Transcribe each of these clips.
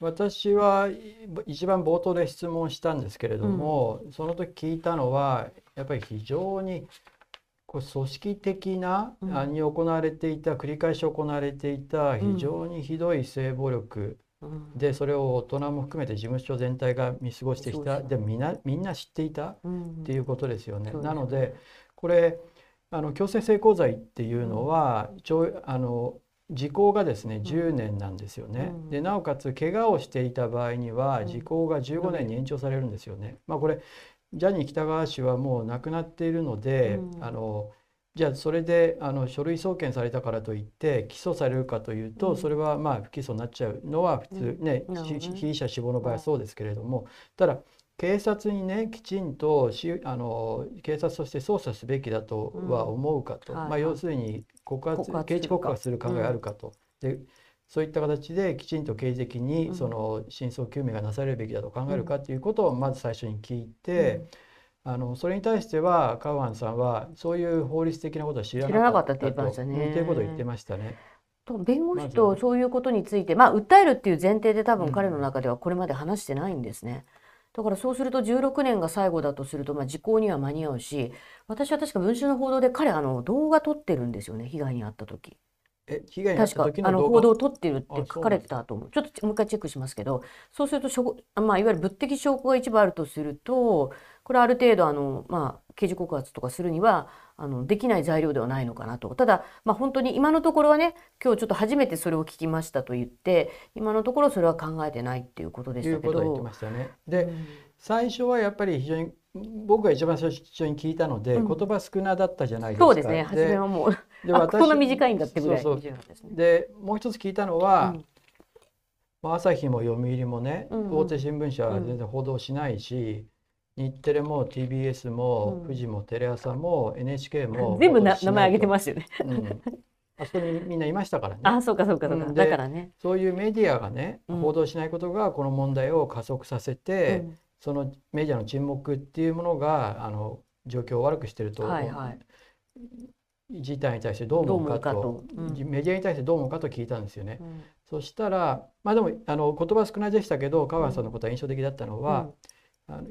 私は一番冒頭で質問したんですけれども、うん、その時聞いたのはやっぱり非常にこう組織的な、うん、に行われていた繰り返し行われていた非常にひどい性暴力、うん、でそれを大人も含めて事務所全体が見過ごしてきた。でみんなみんな知っていたっていうことですよね。なのでこれあの強制性交罪っていうのは、あの時効がですね10年なんですよね。でなおかつ怪我をしていた場合には時効が15年に延長されるんですよね。まあ、これジャニー喜多川氏はもう亡くなっているので、あのじゃあそれであの書類送検されたからといって起訴されるかというと、それはまあ不起訴になっちゃうのは普通ね、被疑者死亡の場合はそうですけれどもただ警察にねきちんとしあの警察として捜査すべきだとは思うかと、うんはい、まあ、要するに告発刑事告発する考えあるかと。うん、でそういった形できちんと刑事的にその真相究明がなされるべきだと考えるかということをまず最初に聞いて、あのそれに対してはカウアンさんはそういう法律的なことは知らなかったと。いうことを言ってましたね。弁護士とそういうことについて、まあ、訴えるっていう前提で多分彼の中ではこれまで話してないんですね。だからそうすると16年が最後だとすると、まあ、時効には間に合うし私は確か文春の報道で彼あの動画撮ってるんですよね被害に遭った時。え被害に遭った時のあの報道を撮ってるって書かれてたと思う。ちょっともう一回チェックしますけどそうするとしょ、まあ、いわゆる物的証拠が一部あるとするとこれある程度あの、まあ、刑事告発とかするにはあのできない材料ではないのかなとただ、まあ、本当に今のところはね今日ちょっと初めてそれを聞きましたと言って今のところそれは考えてないっていうことでしたけど。いうことを言ってましたね。で、うん最初はやっぱり非常に僕が一番最初に聞いたので、うん、言葉少なだったじゃないですか。そうですね。初めはもうで私こんな短いんだってぐらいそうそうでもう一つ聞いたのは、うん、朝日も読売もね、うん、大手新聞社は全然報道しないし、日テレも TBS も、富士もテレ朝も NHK も 全部名前挙げてますよね。あそこにみんないましたからね。あそうかそうかそうか。だからね。そういうメディアがね、報道しないことがこの問題を加速させて、そのメディアの沈黙っていうものがあの状況を悪くしてると、はいはい、事態に対してどう思うかと、うん、メディアに対してどう思うかと聞いたんですよね。うん、そしたらまあでもあの言葉少ないでしたけど川さんのことは印象的だったのは、うん、あの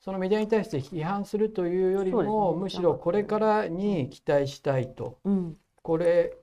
そのメディアに対して批判するというよりも、ね、むしろこれからに期待したいと、これ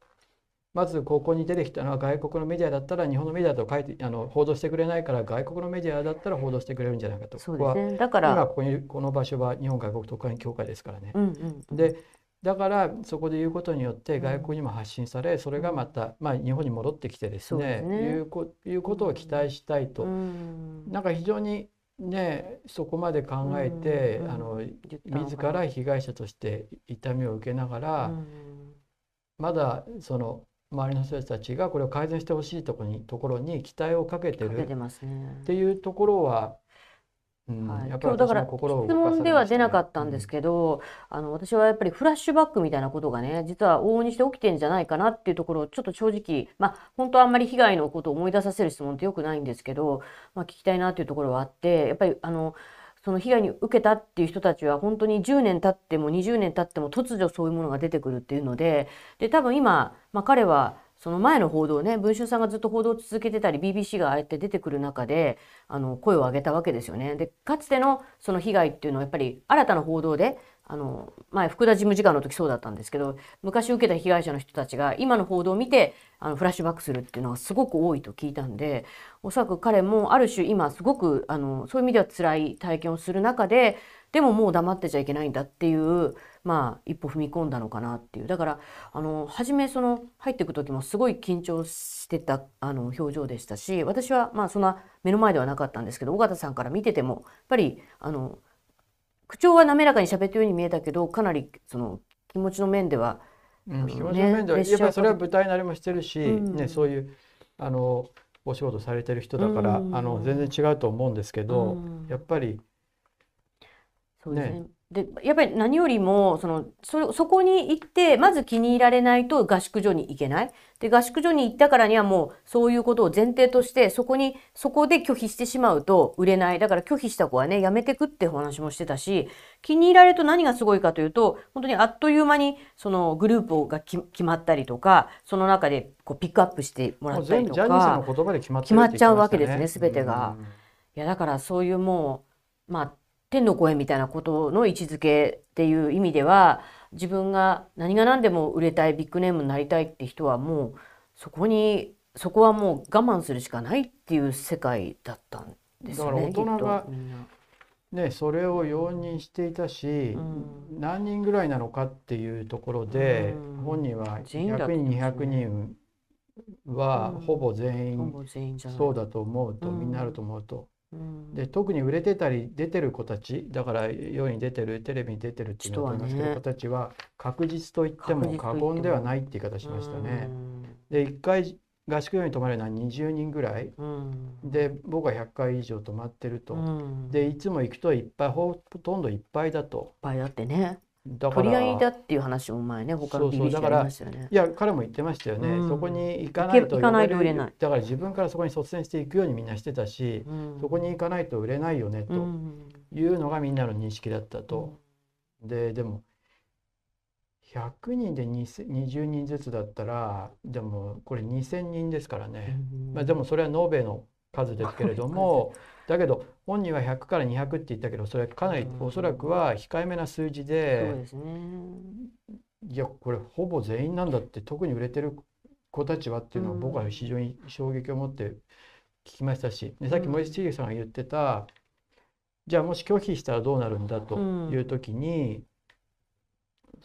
まずここに出てきたのは外国のメディアだったら日本のメディアと書いてあの報道してくれないから外国のメディアだったら報道してくれるんじゃないかと。そうですね。だから今ここにこの場所は日本外国特派員協会ですからね。うんうん、でだからそこで言うことによって外国にも発信され、それがまた、まあ、日本に戻ってきてですねね。いうこいうことを期待したいと、うん、なんか非常にねそこまで考えて、うん、あの自ら被害者として痛みを受けながら、うん、まだその周りの人たちがこれを改善してほしいところにところに期待をかけてる。っていうところは、うん、はい、やっぱりだから質問では出なかったんですけど、うん、あの私はやっぱりフラッシュバックみたいなことがね実は往々にして起きてんじゃないかなっていうところをちょっと正直まあ本当はあんまり被害のことを思い出させる質問ってよくないんですけど、まあ、聞きたいなっていうところはあってやっぱりあのその被害に受けたっていう人たちは本当に10年経っても20年経っても突如そういうものが出てくるっていうのでで多分今、まあ、彼はその前の報道ね文春さんがずっと報道を続けてたり BBC がああやって出てくる中であの声を上げたわけですよね。でかつてのその被害っていうのはやっぱり新たな報道であの前福田事務次官の時そうだったんですけど昔受けた被害者の人たちが今の報道を見てあのフラッシュバックするっていうのがすごく多いと聞いたんでおそらく彼もある種今すごくあのそういう意味では辛い体験をする中ででももう黙ってちゃいけないんだっていうまあ一歩踏み込んだのかなっていう。だからあの初めその入っていく時もすごい緊張してたあの表情でしたし私はまあそんな目の前ではなかったんですけど尾形さんから見ててもやっぱりあの口調は滑らかに喋ってるように見えたけどかなりその気持ちの面では、うん、気持ちの面では、やっぱりそれは舞台慣れもしてるし、うん、ね、そういうあのお仕事されてる人だから、うん、あの全然違うと思うんですけど、やっぱりそうですねでやっぱり何よりもそのそそこに行ってまず気に入られないと合宿所に行けない。で合宿所に行ったからにはもうそういうことを前提としてそこにそこで拒否してしまうと売れないだから拒否した子はねやめてくってお話もしてたし気に入られると何がすごいかというと本当にあっという間にそのグループが決まったりとかその中でこうピックアップしてもらったりとか決まっちゃうわけですね全てが。いやだからそういうもうまあ天の声みたいなことの位置づけっていう意味では自分が何が何でも売れたいビッグネームになりたいって人はもうそこにそこはもう我慢するしかないっていう世界だったんですよね。だから大人がね、それを容認していたし、うん、何人ぐらいなのかっていうところで、うん、本人は100人200人はほぼ全員そうだと思うと、みんなあると思うと。で特に売れてたり出てる子たちだから世に出てるテレビに出てるっていうのをますけど、子たちは確実と言っても過言ではないって言い方しましたね。で1回合宿用に泊まるのは20人ぐらい、で僕は100回以上泊まってると、でいつも行くといっぱいほとんどいっぱいだと。いっぱいだってね。取り合いだっていう話も前ね他の BBC でありましたよね。いや彼も言ってましたよね、うん、そこに行かないと行かないと売れない。だから自分からそこに率先していくようにみんなしてたし、うん、そこに行かないと売れないよねというのがみんなの認識だったと、うん、ででも100人で20人ずつだったらでもこれ2,000人ですからね、まあ、でもそれは延べの数ですけれども だけど本人は100から200って言ったけどそれはかなりおそらくは控えめな数字で、いやこれほぼ全員なんだって特に売れてる子たちはっていうのは僕は非常に衝撃を持って聞きましたしでさっき森重さんが言ってた、じゃあもし拒否したらどうなるんだという時に、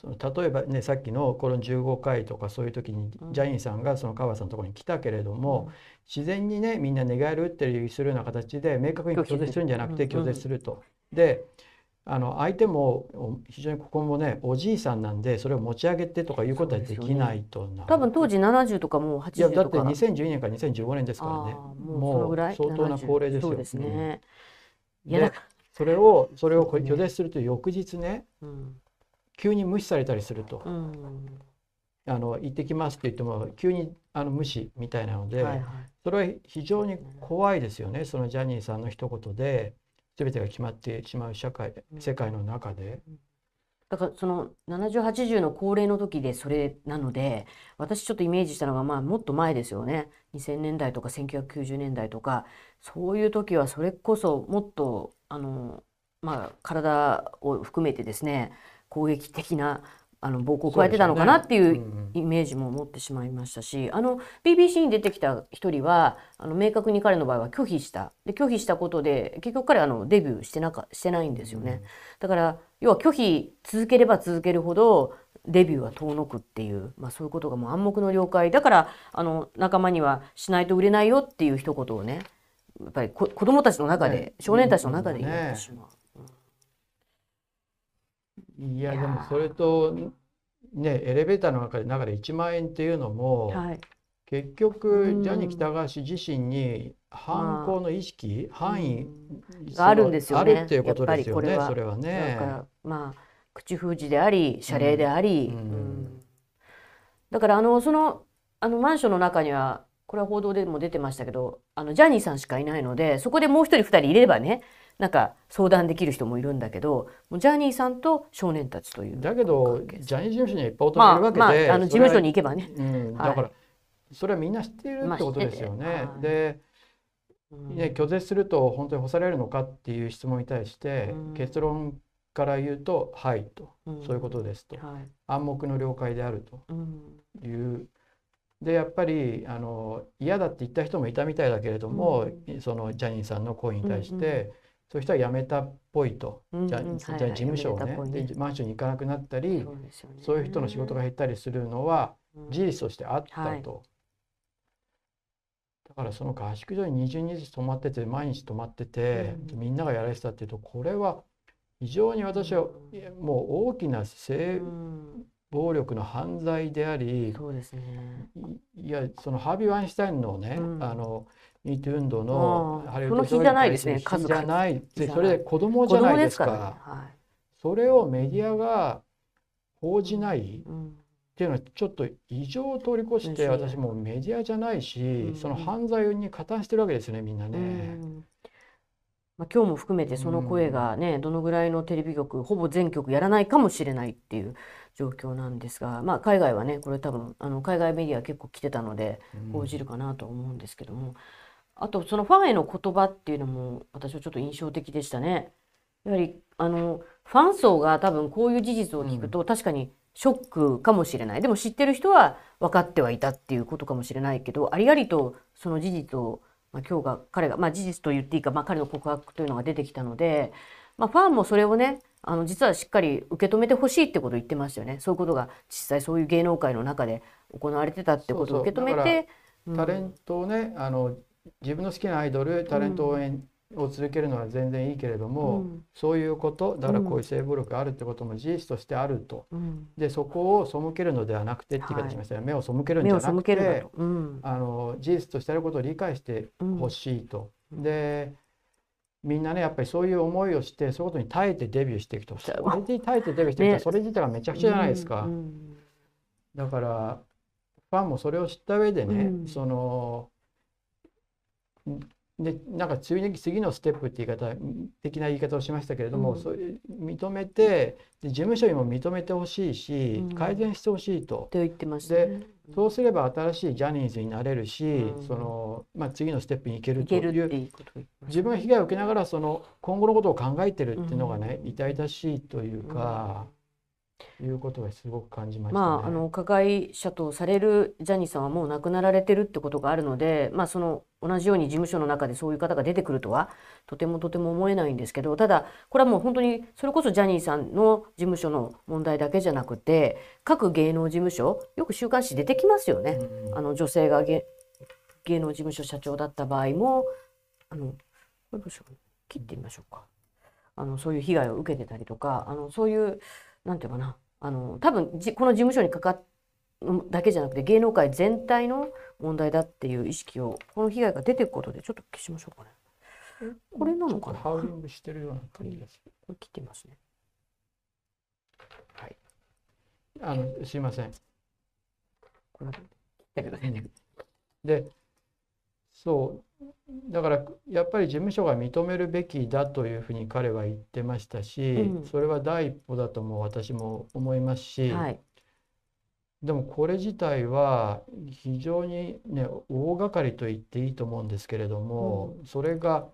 その例えばねさっきのこの15回とかそういう時にジャニーさんがその川さんのところに来たけれども、自然にねみんな寝返る打ったりするような形で明確に拒絶するんじゃなくて拒絶すると。であの相手も非常にここもねおじいさんなんでそれを持ち上げてとかいうことはできないとな、ね、多分当時70とかもう80とか。いやだって2012年から2015年ですからね。もう相当な高齢ですよ。そうですね、いやそれをそれを拒絶すると翌日ね、うん、急に無視されたりすると。うん。あの行ってきますって言っても急にあの無視みたいなので、はいはい、それは非常に怖いですよね。そのジャニーさんの一言で全てが決まってしまう社会世界の中で。だからその7080の高齢の時でそれなので私ちょっとイメージしたのがまあもっと前ですよね。2000年代とか1990年代とかそういう時はそれこそもっとあの、まあ、体を含めてですね攻撃的なあの暴行を加えてたのかなっていうイメージも持ってしまいましたし、ねうん、あの BBC に出てきた一人はあの明確に彼の場合は拒否した。で拒否したことで結局彼はあのデビューしてなかしてないんですよね、うん、だから要は拒否続ければ続けるほどデビューは遠のくっていう、まあ、そういうことがもう暗黙の了解。だからあの仲間にはしないと売れないよっていう一言をねやっぱり子供たちの中で、ね、少年たちの中で言ってしまう。いやでもそれとねエレベーターの中で中で1万円っていうのも、はい、結局ジャニー喜多川氏自身に犯行の意識、範囲があるんですよね。あるっていうことですよね。それはね。まあ口封じであり謝礼であり、うん。うん、だからあのそのあのマンションの中にはこれは報道でも出てましたけどあのジャニーさんしかいないのでそこでもう一人二人いればねなんか相談できる人もいるんだけどジャニーさんと少年たちというだけどジャニー事務所にはいっぱい男いるわけで、まあ、まあ、あの事務所に行けばね、うん、だから、それはみんな知っているってことですよね。まあ、で、ね、拒絶すると本当に干されるのかっていう質問に対して、うん、結論から言うと「はい」と、うん、そういうことですと、はい、暗黙の了解であると。いう、でやっぱりあの嫌だって言った人もいたみたいだけれども、そのジャニーさんの行為に対して、そういう人は辞めたっぽいと、じゃじゃ事務所をねでマンションに行かなくなったりそう,、いう人の仕事が減ったりするのは事実としてあったと。だからその合宿所に20人ずつ泊まってて毎日泊まってて、みんながやられてたっていうとこれは非常に私はもう大きな性暴力の犯罪であり、そうですね、いやそのハービー・ワインシュタインのね、あのミート運動のハリウッドじゃないですね数じゃない。それで子供じゃないですか、はい、それをメディアが報じない、っていうのはちょっと異常を通り越して私もメディアじゃないし、その犯罪に加担してるわけですねみんなね。まあ、今日も含めてその声がね、どのぐらいのテレビ局ほぼ全局やらないかもしれないっていう状況なんですが、まあ、海外はねこれ多分あの海外メディア結構来てたので報じるかなと思うんですけども、あとそのファンへの言葉っていうのも私はちょっと印象的でしたね。やはりあのファン層が多分こういう事実を聞くと、確かにショックかもしれないでも知ってる人は分かってはいたっていうことかもしれないけどありありとその事実を、まあ、今日が彼が、まあ、事実と言っていいか、まあ、彼の告白というのが出てきたので、まあ、ファンもそれをねあの実はしっかり受け止めてほしいってことを言ってましたよねそういうことが実際そういう芸能界の中で行われてたってことを受け止めて。タレントをね、あの自分の好きなアイドルタレント応援を続けるのは全然いいけれども、うん、そういうことだからこういう性暴力があるってことも事実としてあると、うん、でそこを背けるのではなくてって言い方しましたよ、はい、目を背けるんじゃなくて、うん、あの事実としてあることを理解してほしいと。でみんなねやっぱりそういう思いをしてそういうことに耐えてデビューしていくとそれに耐えてデビューしていくと、ね、それ自体がめちゃくちゃじゃないですか。だからファンもそれを知った上でね、そのでなんか次次のステップって言い方的な言い方をしましたけれども、うん、それ認めてで事務所にも認めてほしいし、うん、改善してほしいと。言ってましね、でそうすれば新しいジャニーズになれるし、うん、そのまあ、次のステップに行けるという自分が被害を受けながらその今後のことを考えてるっていうのがね、痛々しいというか。いうことがすごく感じました、ね、まあ、あの加害者とされるジャニーさんはもう亡くなられてるってことがあるので、まあ、その同じように事務所の中でそういう方が出てくるとはとてもとても思えないんですけどただこれはもう本当にそれこそジャニーさんの事務所の問題だけじゃなくて各芸能事務所よく週刊誌出てきますよね。あの女性が芸能事務所社長だった場合もあのどうしよう切ってみましょうか。あのそういう被害を受けてたりとかあのそういうなんていうかなあの多分じこの事務所にかかっだけじゃなくて芸能界全体の問題だっていう意識をこの被害が出ていくことでちょっと消しましょうかね。これなのかな？ハウリングしてるような感じがする。これ切ってみますね。はい。あのすいません。これださいね。で、そう。だからやっぱり事務所が認めるべきだというふうに彼は言ってましたし、うん、それは第一歩だとも私も思いますし、はい、でもこれ自体は非常にね大掛かりと言っていいと思うんですけれども、うん、それが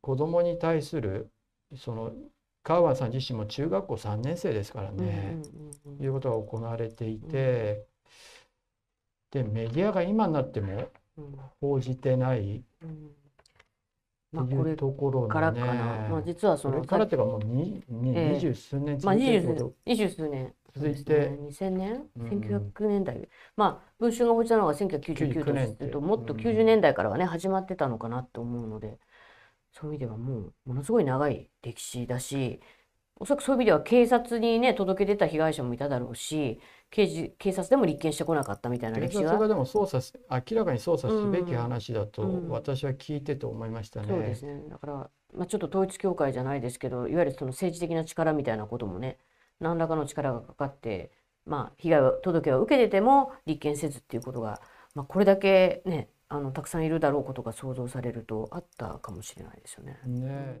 子どもに対するその川湾さん自身も中学校3年生ですからね、いうことが行われていて、でメディアが今になっても報じてない。まあ、これところ、ね、からかな、まあ、実はそのからっていうかもう二二十数年続いてること、二十数年続いて、二千年？千九百年代、まあ文春が報じたのが千九百九十九ともっと九十年。代からはね始まってたのかなと思うのでそういう意味ではもうものすごい長い歴史だしおそらくそういう意味では警察にね届け出た被害者もいただろうし刑事警察でも立件してこなかったみたいな歴史が警察がでも捜査明らかに捜査すべき話だと私は聞いてと思いましたね。うんうん、そうですね。だから、まあ、ちょっと統一教会じゃないですけどいわゆるその政治的な力みたいなこともね何らかの力がかかって、まあ、被害届を受けてても立件せずっていうことが、まあ、これだけねあのたくさんいるだろうことが想像されるとあったかもしれないですよね。ね